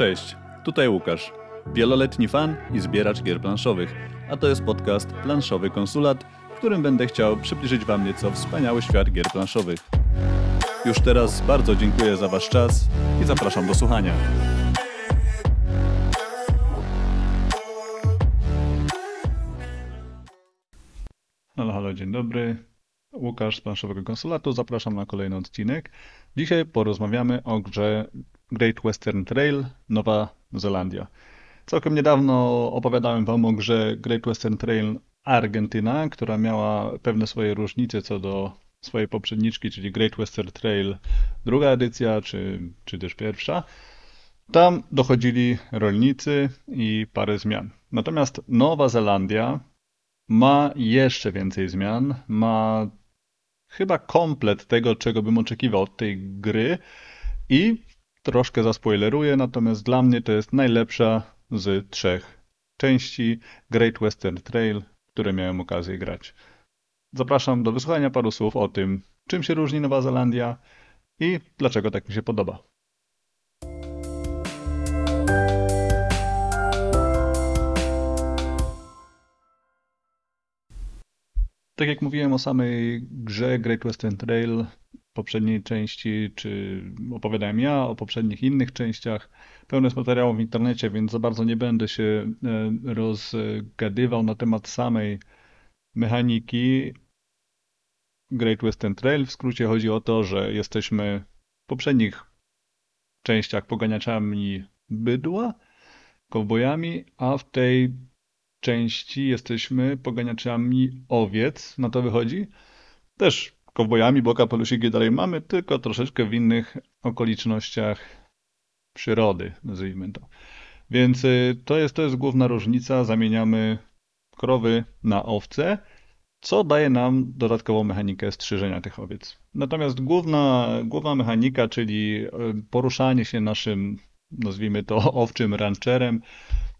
Cześć, tutaj Łukasz, wieloletni fan i zbieracz gier planszowych, a to jest podcast Planszowy Konsulat, w którym będę chciał przybliżyć Wam nieco wspaniały świat gier planszowych. Już teraz bardzo dziękuję za Wasz czas i zapraszam do słuchania. Halo, halo, dzień dobry. Łukasz z Planszowego Konsulatu, zapraszam na kolejny odcinek. Dzisiaj porozmawiamy o grze Great Western Trail Nowa Zelandia. Całkiem niedawno opowiadałem Wam o grze Great Western Trail Argentyna, która miała pewne swoje różnice co do swojej poprzedniczki, czyli Great Western Trail druga edycja, czy, czy też pierwsza. Tam dochodzili rolnicy i parę zmian. Natomiast Nowa Zelandia ma jeszcze więcej zmian, ma chyba komplet tego, czego bym oczekiwał od tej gry i troszkę zaspoileruję, natomiast dla mnie to jest najlepsza z trzech części Great Western Trail, które miałem okazję grać. Zapraszam do wysłuchania paru słów o tym, czym się różni Nowa Zelandia i dlaczego tak mi się podoba. Tak jak mówiłem o samej grze Great Western Trail, poprzedniej części, czy opowiadałem ja o poprzednich innych częściach. Pełno jest materiału w internecie, więc za bardzo nie będę się e, rozgadywał na temat samej mechaniki Great Western Trail. W skrócie chodzi o to, że jesteśmy w poprzednich częściach poganiaczami bydła, kowbojami, a w tej części jesteśmy poganiaczami owiec. Na to wychodzi. Też kowbojami, bo kapelusiki dalej mamy, tylko troszeczkę w innych okolicznościach przyrody, nazwijmy to. Więc y, to jest, to jest główna różnica. Zamieniamy krowy na owce, co daje nam dodatkową mechanikę strzyżenia tych owiec. Natomiast główna, główna mechanika, czyli y, poruszanie się naszym, nazwijmy to, owczym rancherem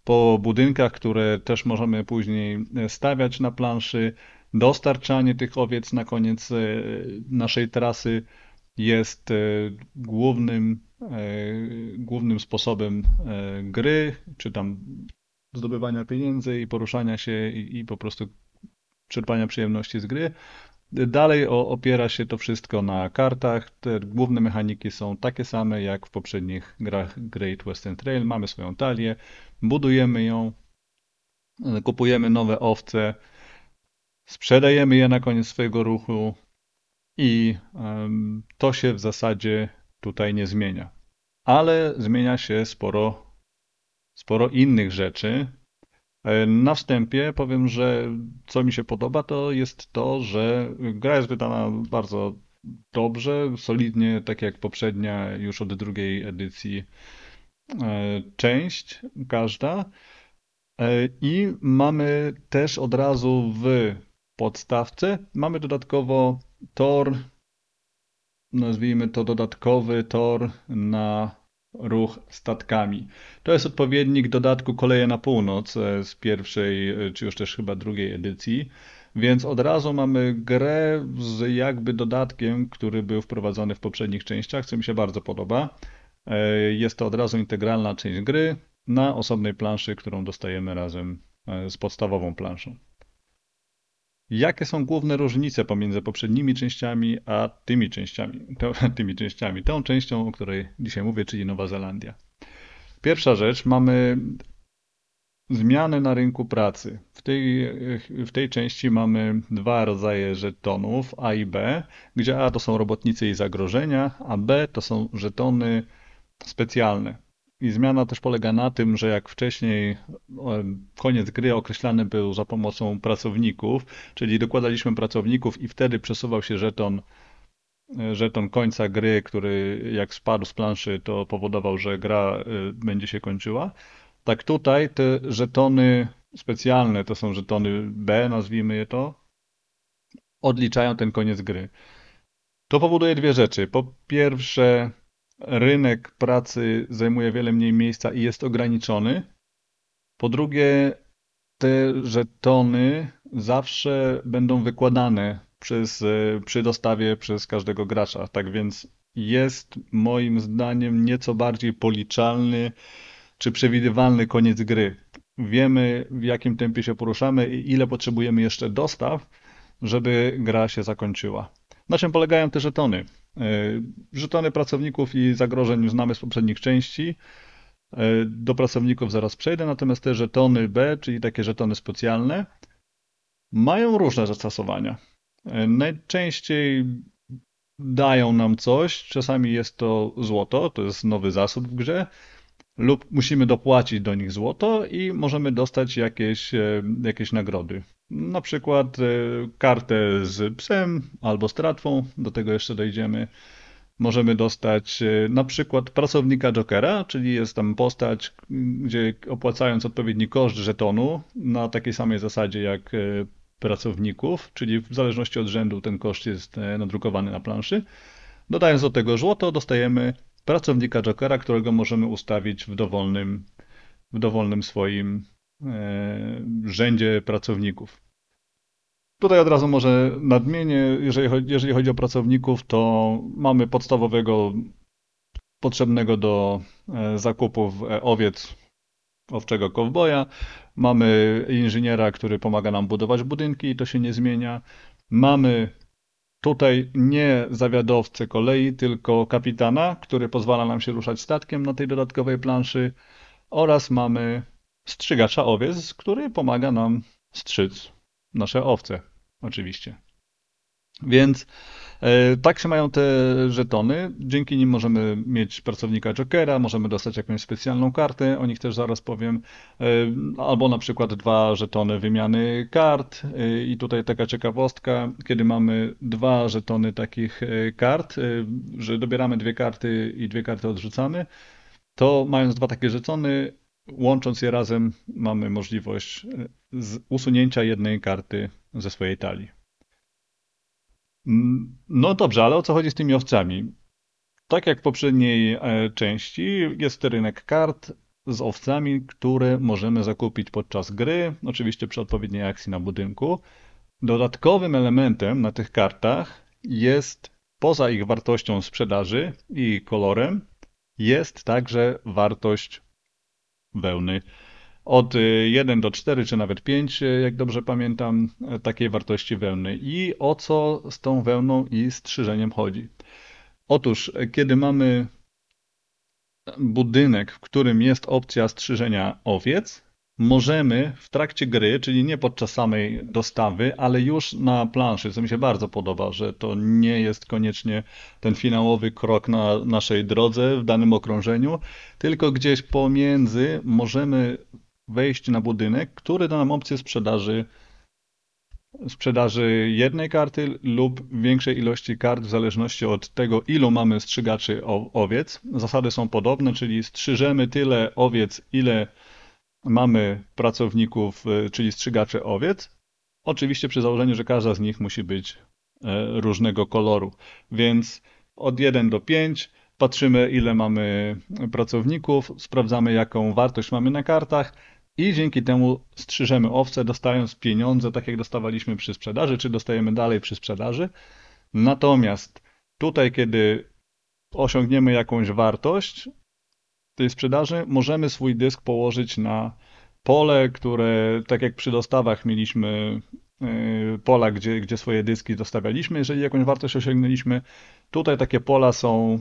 po budynkach, które też możemy później stawiać na planszy, Dostarczanie tych owiec na koniec e, naszej trasy jest e, głównym, e, głównym sposobem gry, czy tam zdobywania pieniędzy i poruszania się i, i po prostu czerpania przyjemności z gry. Dalej opiera się to wszystko na kartach. Te główne mechaniki są takie same jak w poprzednich grach Great Western Trail. Mamy swoją talię, budujemy ją, kupujemy nowe owce, sprzedajemy je na koniec swojego ruchu i to się w zasadzie tutaj nie zmienia. Ale zmienia się sporo, sporo innych rzeczy. E, na wstępie powiem, że co mi się podoba, to jest to, że gra jest wydana bardzo dobrze, solidnie, tak jak poprzednia, już od drugiej edycji e, część, każda. E, I mamy też od razu w podstawce. Mamy dodatkowo tor, nazwijmy to dodatkowy tor na ruch statkami. To jest odpowiednik dodatku Koleje na Północ e, z pierwszej, e, czy już też chyba drugiej edycji. Więc od razu mamy grę z jakby dodatkiem, który był wprowadzony w poprzednich częściach, co mi się bardzo podoba. E, jest to od razu integralna część gry na osobnej planszy, którą dostajemy razem z podstawową planszą. Jakie są główne różnice pomiędzy poprzednimi częściami a tymi częściami, to, tymi częściami, tą częścią, o której dzisiaj mówię, czyli Nowa Zelandia? Pierwsza rzecz, mamy zmiany na rynku pracy. W tej, w tej części mamy dwa rodzaje żetonów, A i B, gdzie A to są robotnicy i zagrożenia, a B to są żetony specjalne. I zmiana też polega na tym, że jak wcześniej koniec gry określany był za pomocą pracowników, czyli dokładaliśmy pracowników i wtedy przesuwał się żeton, e, żeton końca gry, który jak spadł z planszy, to powodował, że gra e, będzie się kończyła. Tak tutaj te żetony specjalne, to są żetony B, nazwijmy je to, odliczają ten koniec gry. To powoduje dwie rzeczy. Po pierwsze, rynek pracy zajmuje wiele mniej miejsca i jest ograniczony. Po drugie, te żetony zawsze będą wykładane przez, e, przy dostawie przez każdego gracza. Tak więc jest moim zdaniem nieco bardziej policzalny czy przewidywalny koniec gry. Wiemy, w jakim tempie się poruszamy i ile potrzebujemy jeszcze dostaw, żeby gra się zakończyła. Na czym polegają te żetony? E, żetony pracowników i zagrożeń znamy z poprzednich części. E, do pracowników zaraz przejdę, natomiast te żetony B, czyli takie żetony specjalne, mają różne zastosowania. E, najczęściej dają nam coś, czasami jest to złoto, to jest nowy zasób w grze, lub musimy dopłacić do nich złoto i możemy dostać jakieś, jakieś nagrody. Na przykład e, kartę z psem albo z do tego jeszcze dojdziemy. Możemy dostać e, na przykład pracownika Jokera, czyli jest tam postać, gdzie opłacając odpowiedni koszt żetonu na takiej samej zasadzie jak e, pracowników, czyli w zależności od rzędu ten koszt jest nadrukowany na planszy. Dodając do tego złoto, dostajemy pracownika Jokera, którego możemy ustawić w dowolnym, w dowolnym swoim rzędzie pracowników. Tutaj od razu może nadmienię, jeżeli chodzi, jeżeli chodzi o pracowników, to mamy podstawowego potrzebnego do e, zakupów e, owiec owczego kowboja. Mamy inżyniera, który pomaga nam budować budynki i to się nie zmienia. Mamy tutaj nie zawiadowcę kolei, tylko kapitana, który pozwala nam się ruszać statkiem na tej dodatkowej planszy oraz mamy strzygacza owiec, który pomaga nam strzyc nasze owce, oczywiście. Więc e, tak się mają te żetony. Dzięki nim możemy mieć pracownika Jokera, możemy dostać jakąś specjalną kartę, o nich też zaraz powiem. E, albo na przykład dwa żetony wymiany kart. E, I tutaj taka ciekawostka, kiedy mamy dwa żetony takich kart, że dobieramy dwie karty i dwie karty odrzucamy, to mając dwa takie żetony, Łącząc je razem, mamy możliwość e, usunięcia jednej karty ze swojej talii. No dobrze, ale o co chodzi z tymi owcami? Tak jak w poprzedniej e, części, jest rynek kart z owcami, które możemy zakupić podczas gry, oczywiście przy odpowiedniej akcji na budynku. Dodatkowym elementem na tych kartach jest, poza ich wartością sprzedaży i kolorem, jest także wartość wełny. Od 1 y, do 4, czy nawet 5, y, jak dobrze pamiętam, y, takiej wartości wełny. I o co z tą wełną i strzyżeniem chodzi? Otóż, kiedy mamy budynek, w którym jest opcja strzyżenia owiec, możemy w trakcie gry, czyli nie podczas samej dostawy, ale już na planszy, co mi się bardzo podoba, że to nie jest koniecznie ten finałowy krok na naszej drodze w danym okrążeniu, tylko gdzieś pomiędzy możemy wejść na budynek, który da nam opcję sprzedaży sprzedaży jednej karty lub większej ilości kart w zależności od tego, ilu mamy strzygaczy owiec. Zasady są podobne, czyli strzyżemy tyle owiec, ile mamy pracowników, e, czyli strzygacze owiec. Oczywiście przy założeniu, że każda z nich musi być e, różnego koloru. Więc od 1 do 5 patrzymy, ile mamy pracowników, sprawdzamy, jaką wartość mamy na kartach i dzięki temu strzyżemy owce, dostając pieniądze, tak jak dostawaliśmy przy sprzedaży, czy dostajemy dalej przy sprzedaży. Natomiast tutaj, kiedy osiągniemy jakąś wartość, tej sprzedaży, możemy swój dysk położyć na pole, które tak jak przy dostawach mieliśmy y, pola, gdzie, gdzie swoje dyski dostawialiśmy, jeżeli jakąś wartość osiągnęliśmy. Tutaj takie pola są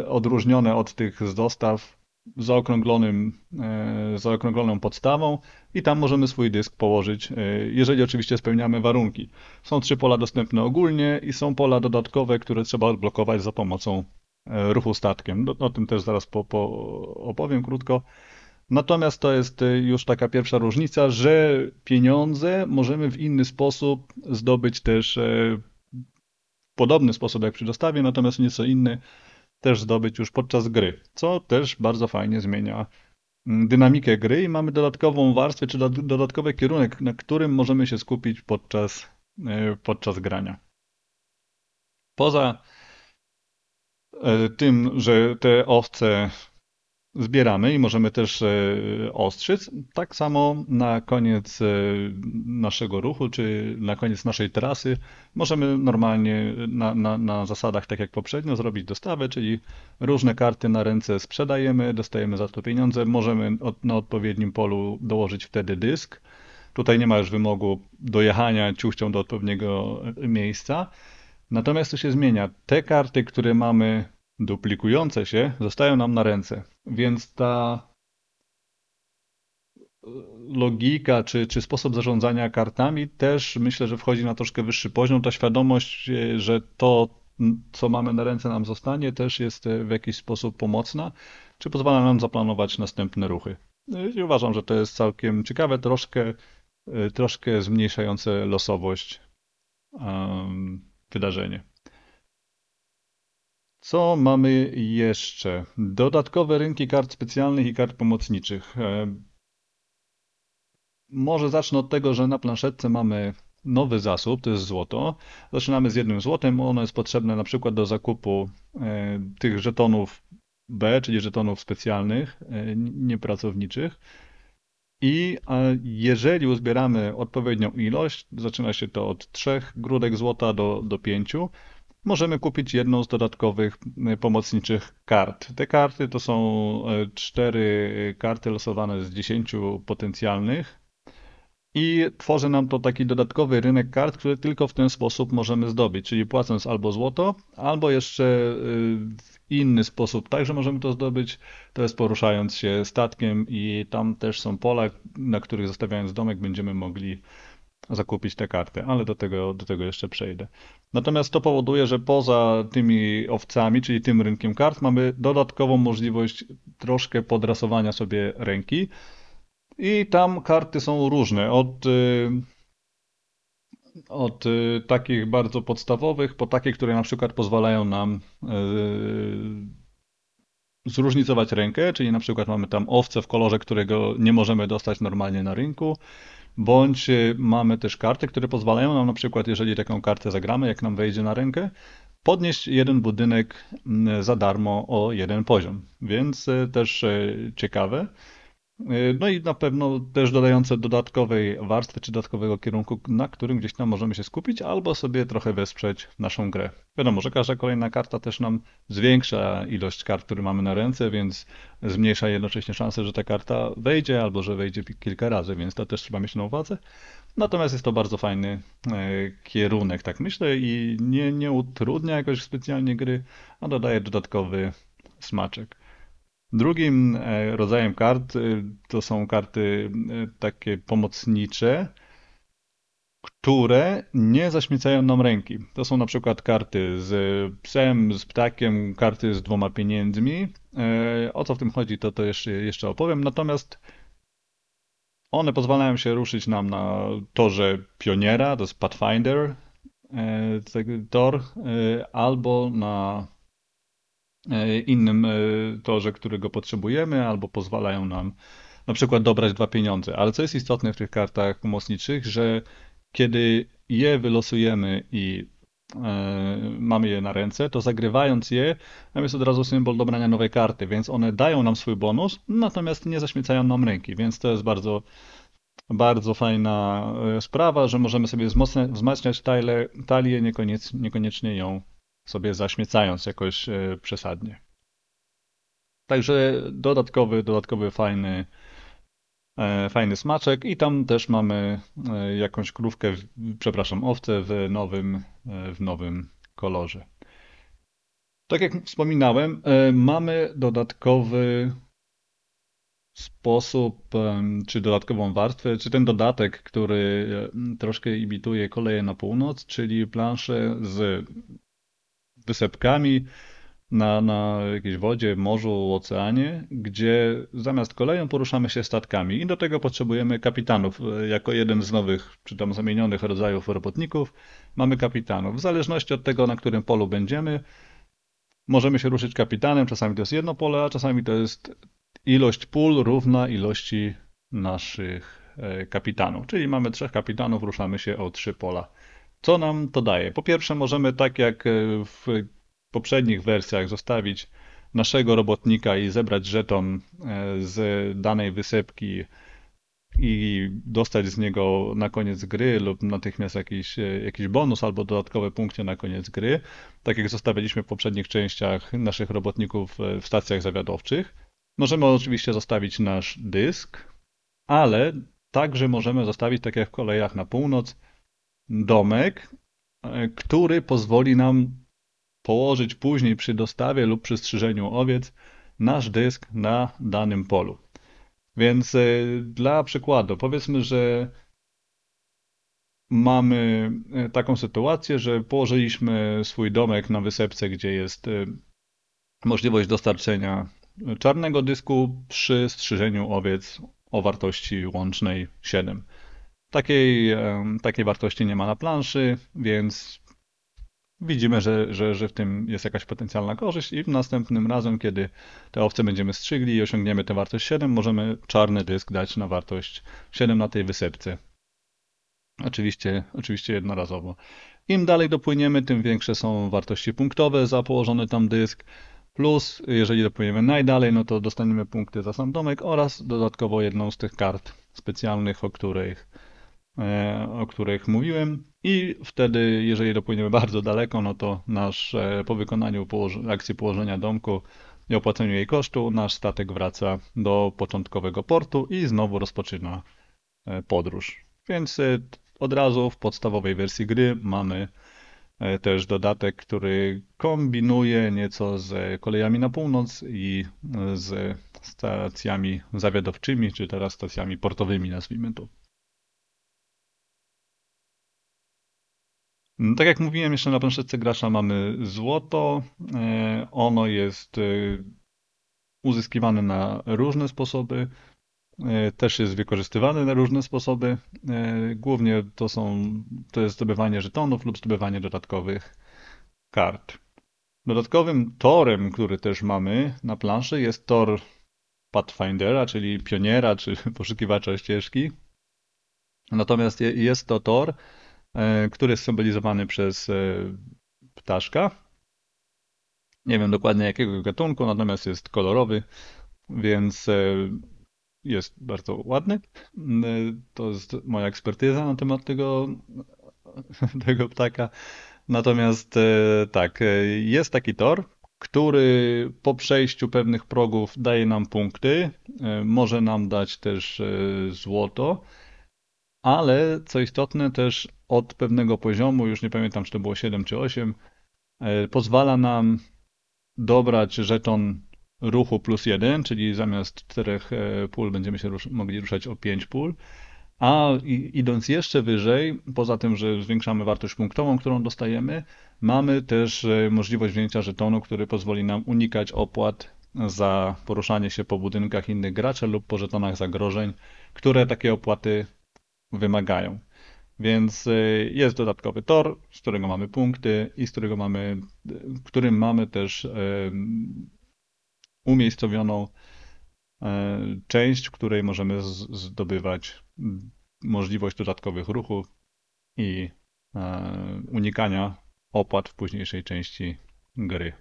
y, odróżnione od tych z dostaw zaokrąglonym, y, zaokrągloną podstawą i tam możemy swój dysk położyć, jeżeli oczywiście spełniamy warunki. Są trzy pola dostępne ogólnie i są pola dodatkowe, które trzeba odblokować za pomocą ruchu statkiem. O tym też zaraz po, po opowiem krótko. Natomiast to jest e, już taka pierwsza różnica, że pieniądze możemy w inny sposób zdobyć też e, w podobny sposób jak przy dostawie, natomiast nieco inny też zdobyć już podczas gry, co też bardzo fajnie zmienia mm, dynamikę gry i mamy dodatkową warstwę, czy dodatkowy kierunek, na którym możemy się skupić podczas, podczas grania. Poza E, tym, że te owce zbieramy i możemy też e, ostrzyc. Tak samo na koniec e, naszego ruchu, czy na koniec naszej trasy możemy normalnie na, na, na zasadach, tak jak poprzednio, zrobić dostawę, czyli różne karty na ręce sprzedajemy, dostajemy za to pieniądze, możemy od, na odpowiednim polu dołożyć wtedy dysk. Tutaj nie ma już wymogu dojechania ciuchcią do odpowiedniego miejsca. Natomiast to się zmienia. Te karty, które mamy duplikujące się, zostają nam na ręce. Więc ta logika czy, czy sposób zarządzania kartami też myślę, że wchodzi na troszkę wyższy poziom. Ta świadomość, że to, co mamy na ręce, nam zostanie, też jest w jakiś sposób pomocna, czy pozwala nam zaplanować następne ruchy. I uważam, że to jest całkiem ciekawe, troszkę, troszkę zmniejszające losowość um, wydarzenie. Co mamy jeszcze? Dodatkowe rynki kart specjalnych i kart pomocniczych. E, może zacznę od tego, że na planszetce mamy nowy zasób, to jest złoto. Zaczynamy z jednym złotem, ono jest potrzebne na przykład do zakupu e, tych żetonów B, czyli żetonów specjalnych, e, niepracowniczych. I jeżeli uzbieramy odpowiednią ilość, zaczyna się to od 3 grudek złota do, do 5, możemy kupić jedną z dodatkowych y, pomocniczych kart. Te karty to są y, cztery karty losowane z 10 potencjalnych i tworzy nam to taki dodatkowy rynek kart, który tylko w ten sposób możemy zdobyć, czyli płacąc albo złoto, albo jeszcze y, inny sposób. Także możemy to zdobyć, to jest poruszając się statkiem i tam też są pola, na których zostawiając domek będziemy mogli zakupić te karty, ale do tego, do tego jeszcze przejdę. Natomiast to powoduje, że poza tymi owcami, czyli tym rynkiem kart, mamy dodatkową możliwość troszkę podrasowania sobie ręki. I tam karty są różne. Od, y, od y, takich bardzo podstawowych, po takie, które na przykład pozwalają nam y, zróżnicować rękę, czyli na przykład mamy tam owce w kolorze, którego nie możemy dostać normalnie na rynku bądź y, mamy też karty, które pozwalają nam na przykład, jeżeli taką kartę zagramy, jak nam wejdzie na rękę, podnieść jeden budynek mm, za darmo o jeden poziom. Więc y, też y, ciekawe. No i na pewno też dodające dodatkowej warstwy czy dodatkowego kierunku, na którym gdzieś tam możemy się skupić, albo sobie trochę wesprzeć naszą grę. Wiadomo, że każda kolejna karta też nam zwiększa ilość kart, które mamy na ręce, więc zmniejsza jednocześnie szansę, że ta karta wejdzie, albo że wejdzie kilka razy, więc to też trzeba mieć na uwadze. Natomiast jest to bardzo fajny e, kierunek, tak myślę, i nie, nie utrudnia jakoś specjalnie gry, a dodaje dodatkowy smaczek. Drugim e, rodzajem kart e, to są karty e, takie pomocnicze, które nie zaśmiecają nam ręki. To są na przykład karty z psem, z ptakiem, karty z dwoma pieniędzmi. O co w tym chodzi, to, to jeszcze, jeszcze opowiem. Natomiast one pozwalają się ruszyć nam na torze pioniera, to jest Pathfinder, tor, albo na innym e, torze, którego potrzebujemy, albo pozwalają nam na przykład dobrać dwa pieniądze. Ale co jest istotne w tych kartach pomocniczych, że kiedy je wylosujemy i e, mamy je na ręce, to zagrywając je, tam jest od razu symbol dobrania nowej karty, więc one dają nam swój bonus, natomiast nie zaśmiecają nam ręki, więc to jest bardzo, bardzo fajna sprawa, że możemy sobie wzmacniać talię, talię niekoniecznie, niekoniecznie ją sobie zaśmiecając jakoś e, przesadnie. Także dodatkowy, dodatkowy fajny, e, fajny smaczek i tam też mamy e, jakąś krówkę, przepraszam, owcę w nowym, w nowym kolorze. Tak jak wspominałem, mamy dodatkowy sposób, czy dodatkową warstwę, czy ten dodatek, który troszkę imituje koleje na północ, czyli planszę z wysepkami na, na jakiejś wodzie, morzu, oceanie, gdzie zamiast koleją poruszamy się statkami i do tego potrzebujemy kapitanów. Jako jeden z nowych, czy tam zamienionych rodzajów robotników mamy kapitanów. W zależności od tego, na którym polu będziemy, możemy się ruszyć kapitanem. Czasami to jest jedno pole, a czasami to jest ilość pól równa ilości naszych e, kapitanów. Czyli mamy trzech kapitanów, ruszamy się o trzy pola. Co nam to daje? Po pierwsze, możemy tak jak e, w poprzednich wersjach zostawić naszego robotnika i zebrać żeton z danej wysepki i dostać z niego na koniec gry lub natychmiast jakiś, jakiś bonus albo dodatkowe punkty na koniec gry, tak jak zostawialiśmy w poprzednich częściach naszych robotników w stacjach zawiadowczych. Możemy oczywiście zostawić nasz dysk, ale także możemy zostawić, tak jak w kolejach na północ, domek, e, który pozwoli nam położyć później przy dostawie lub przy strzyżeniu owiec nasz dysk na danym polu. Więc e, dla przykładu, powiedzmy, że mamy e, taką sytuację, że położyliśmy swój domek na wysepce, gdzie jest możliwość dostarczenia czarnego dysku przy strzyżeniu owiec o wartości łącznej 7. Takiej, takiej wartości nie ma na planszy, więc widzimy, że, że, że w tym jest jakaś potencjalna korzyść i w następnym razem, kiedy te owce będziemy strzygli i osiągniemy tę wartość 7, możemy czarny dysk dać na wartość 7 na tej wysepce. Oczywiście, oczywiście jednorazowo. Im dalej dopłyniemy, tym większe są wartości punktowe za położony tam dysk. Plus, jeżeli dopłyniemy najdalej, no to dostaniemy punkty za sam domek oraz dodatkowo jedną z tych kart specjalnych, o których, o których mówiłem. I wtedy, jeżeli dopłyniemy bardzo daleko, no to nasz, e, po wykonaniu akcji położenia domku i opłaceniu jej kosztu, nasz statek wraca do początkowego portu i znowu rozpoczyna e, podróż. Więc od razu w podstawowej wersji gry mamy E, też dodatek, który kombinuje nieco z kolejami na północ i e, z stacjami zawiadowczymi, czy teraz stacjami portowymi, nazwijmy to. Tak jak mówiłem, jeszcze na planszetce gracza mamy złoto. E, ono jest uzyskiwane na różne sposoby. E, też jest wykorzystywany na różne sposoby. E, głównie to są, to jest zdobywanie żetonów lub zdobywanie dodatkowych kart. Dodatkowym torem, który też mamy na planszy jest tor Pathfindera, czyli pioniera czy poszukiwacza ścieżki. Natomiast jest to tor, e, który jest symbolizowany przez ptaszka. Nie wiem dokładnie jakiego gatunku, natomiast jest kolorowy, więc jest bardzo ładny. To jest moja ekspertyza na temat tego, tego ptaka. Natomiast e, tak, e, jest taki tor, który po przejściu pewnych progów daje nam punkty, e, może nam dać też złoto, ale co istotne też od pewnego poziomu, już nie pamiętam czy to było 7 czy 8, pozwala nam dobrać żeton ruchu plus jeden, czyli zamiast czterech e, pól będziemy się rusz mogli ruszać o pięć pól. A idąc jeszcze wyżej, poza tym, że zwiększamy wartość punktową, którą dostajemy, mamy też e, możliwość wzięcia żetonu, który pozwoli nam unikać opłat za poruszanie się po budynkach innych graczy lub po żetonach zagrożeń, które takie opłaty wymagają. Więc e, jest dodatkowy tor, z którego mamy punkty i z którego mamy, w którym mamy też umiejscowioną e, część, w której możemy zdobywać możliwość dodatkowych ruchów i unikania opłat w późniejszej części gry.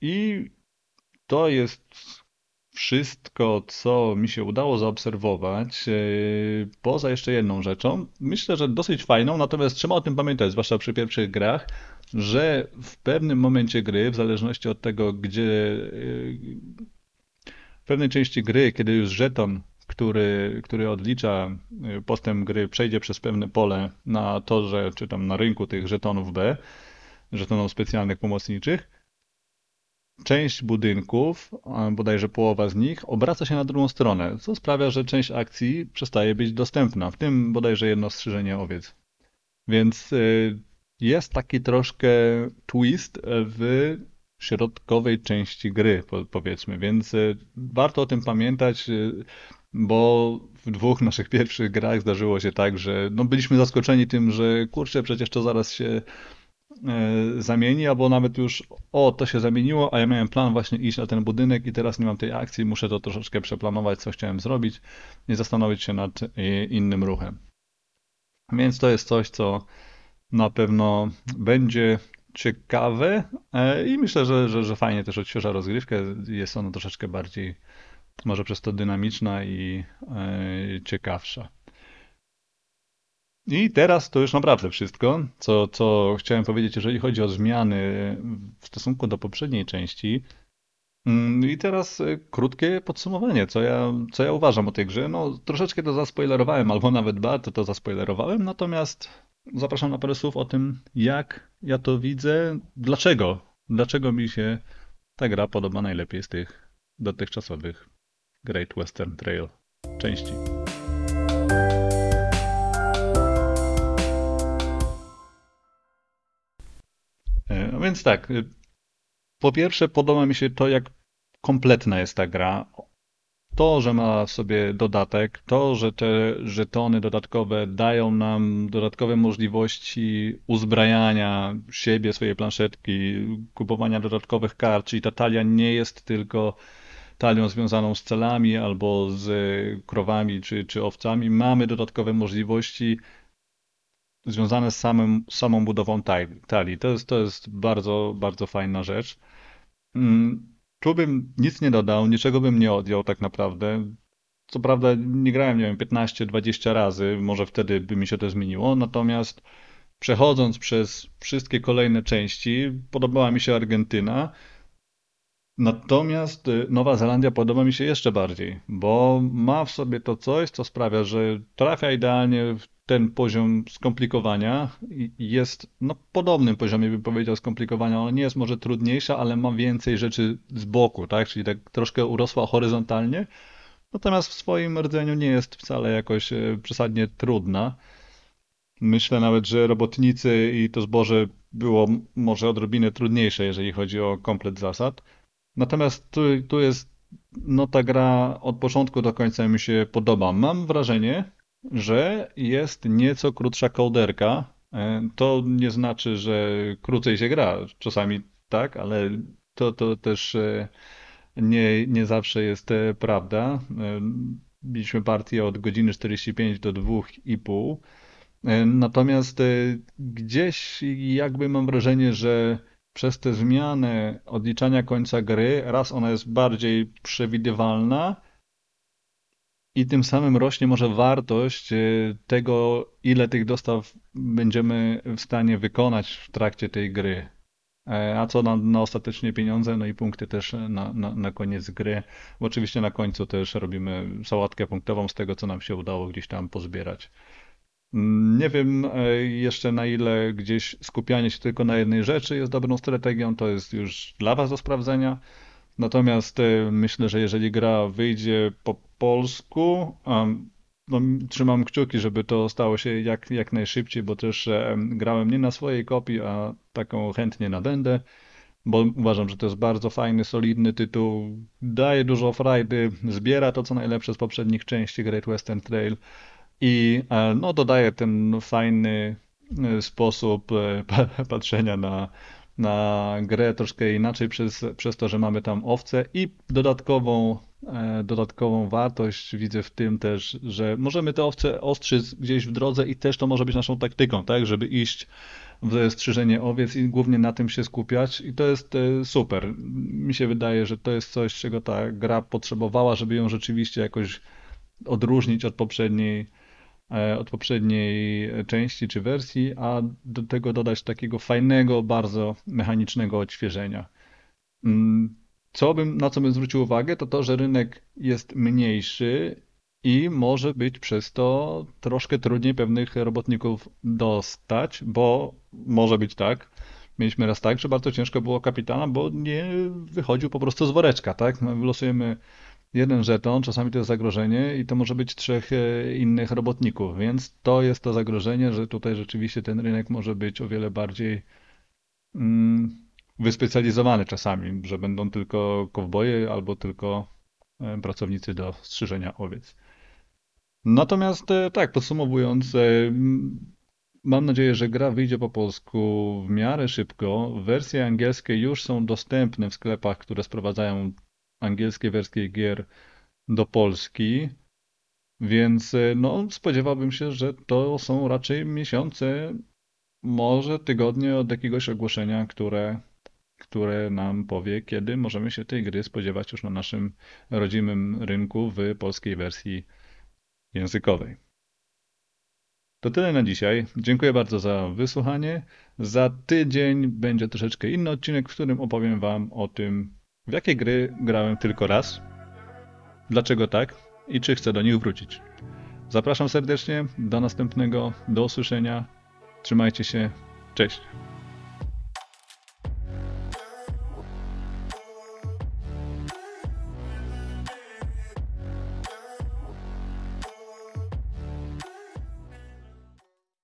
I to jest wszystko, co mi się udało zaobserwować, e, poza jeszcze jedną rzeczą. Myślę, że dosyć fajną, natomiast trzeba o tym pamiętać, zwłaszcza przy pierwszych grach, że w pewnym momencie gry, w zależności od tego, gdzie w pewnej części gry, kiedy już żeton, który, który odlicza y, postęp gry, przejdzie przez pewne pole na torze, czy tam na rynku tych żetonów B, żetonów specjalnych pomocniczych, część budynków, bodajże połowa z nich, obraca się na drugą stronę, co sprawia, że część akcji przestaje być dostępna, w tym bodajże jedno strzyżenie owiec. Więc y, jest taki troszkę twist w środkowej części gry, powiedzmy, więc e, warto o tym pamiętać, e, bo w dwóch naszych pierwszych grach zdarzyło się tak, że no byliśmy zaskoczeni tym, że kurczę, przecież to zaraz się zamieni, albo nawet już o, to się zamieniło, a ja miałem plan właśnie iść na ten budynek i teraz nie mam tej akcji, muszę to troszeczkę przeplanować, co chciałem zrobić i zastanowić się nad innym ruchem. Więc to jest coś, co na pewno będzie ciekawe e, i myślę, że, że, że fajnie też odświeża rozgrywkę. Jest ona troszeczkę bardziej, może przez to dynamiczna i e, ciekawsza. I teraz to już naprawdę wszystko, co, co chciałem powiedzieć, jeżeli chodzi o zmiany w stosunku do poprzedniej części. Mm, I teraz e, krótkie podsumowanie, co ja, co ja uważam o tej grze. No, troszeczkę to zaspoilerowałem, albo nawet bardzo to zaspoilerowałem, natomiast zapraszam na parę słów o tym, jak ja to widzę, dlaczego, dlaczego mi się ta gra podoba najlepiej z tych dotychczasowych Great Western Trail części. No więc tak, y, po pierwsze podoba mi się to, jak kompletna jest ta gra. To, że ma sobie dodatek, to, że te żetony dodatkowe dają nam dodatkowe możliwości uzbrajania siebie, swojej planszetki, kupowania dodatkowych kart, czyli ta talia nie jest tylko talią związaną z celami albo z krowami czy, czy owcami. Mamy dodatkowe możliwości związane z samym, samą budową talii. To jest, to jest bardzo, bardzo fajna rzecz. Mm, tu bym nic nie dodał, niczego bym nie odjął tak naprawdę. Co prawda nie grałem, nie wiem, 15-20 razy, może wtedy by mi się to zmieniło, natomiast przechodząc przez wszystkie kolejne części, podobała mi się Argentyna. Natomiast y, Nowa Zelandia podoba mi się jeszcze bardziej, bo ma w sobie to coś, co sprawia, że trafia idealnie w ten poziom skomplikowania jest na podobnym poziomie, bym powiedział, skomplikowania. Ona nie jest może trudniejsza, ale ma więcej rzeczy z boku, tak? Czyli tak troszkę urosła horyzontalnie. Natomiast w swoim rdzeniu nie jest wcale jakoś e, przesadnie trudna. Myślę nawet, że robotnicy i to zboże było może odrobinę trudniejsze, jeżeli chodzi o komplet zasad. Natomiast tu, tu jest, no ta gra od początku do końca mi się podoba. Mam wrażenie, że jest nieco krótsza kołderka. E, to nie znaczy, że krócej się gra. Czasami tak, ale to, to też e, nie, nie zawsze jest e, prawda. Mieliśmy partię od godziny 45 do 2,5. Natomiast gdzieś jakby mam wrażenie, że przez tę zmianę odliczania końca gry, raz ona jest bardziej przewidywalna, i tym samym rośnie może wartość e, tego, ile tych dostaw będziemy w stanie wykonać w trakcie tej gry. E, a co na, na ostatecznie pieniądze, no i punkty też na, na, na koniec gry. Bo oczywiście na końcu też robimy sałatkę punktową z tego, co nam się udało gdzieś tam pozbierać. Mm, nie wiem e, jeszcze na ile gdzieś skupianie się tylko na jednej rzeczy jest dobrą strategią, to jest już dla Was do sprawdzenia. Natomiast myślę, że jeżeli gra wyjdzie po polsku. No, trzymam kciuki, żeby to stało się jak, jak najszybciej, bo też grałem nie na swojej kopii, a taką chętnie nadędę, bo uważam, że to jest bardzo fajny, solidny tytuł, daje dużo frajdy, zbiera to co najlepsze z poprzednich części Great Western Trail i e, no, dodaje ten fajny e, sposób e, patrzenia na, na grę troszkę inaczej przez, przez to, że mamy tam owce i dodatkową E, dodatkową wartość widzę w tym też, że możemy te owce ostrzyc gdzieś w drodze i też to może być naszą taktyką, tak, żeby iść w strzyżenie owiec i głównie na tym się skupiać i to jest e, super. Mi się wydaje, że to jest coś, czego ta gra potrzebowała, żeby ją rzeczywiście jakoś odróżnić od poprzedniej, od poprzedniej części czy wersji, a do tego dodać takiego fajnego, bardzo mechanicznego odświeżenia. Mm, co bym, na co bym zwrócił uwagę, to to, że rynek jest mniejszy i może być przez to troszkę trudniej pewnych robotników dostać, bo może być tak. Mieliśmy raz tak, że bardzo ciężko było kapitana, bo nie wychodził po prostu z woreczka, tak? My wylosujemy jeden żeton, czasami to jest zagrożenie i to może być trzech e, innych robotników, więc to jest to zagrożenie, że tutaj rzeczywiście ten rynek może być o wiele bardziej mm, wyspecjalizowane czasami, że będą tylko kowboje albo tylko e, pracownicy do strzyżenia owiec. Natomiast e, tak, podsumowując, mam nadzieję, że gra wyjdzie po polsku w miarę szybko. Wersje angielskie już są dostępne w sklepach, które sprowadzają angielskie wersje gier do Polski. Więc no, spodziewałbym się, że to są raczej miesiące może tygodnie od jakiegoś ogłoszenia, które, które nam powie, kiedy możemy się tej gry spodziewać już na naszym rodzimym rynku w polskiej wersji językowej. To tyle na dzisiaj. Dziękuję bardzo za wysłuchanie. Za tydzień będzie troszeczkę inny odcinek, w którym opowiem Wam o tym, w jakie gry grałem tylko raz, dlaczego tak i czy chcę do nich wrócić. Zapraszam serdecznie, do następnego, do usłyszenia. Trzymajcie się, cześć.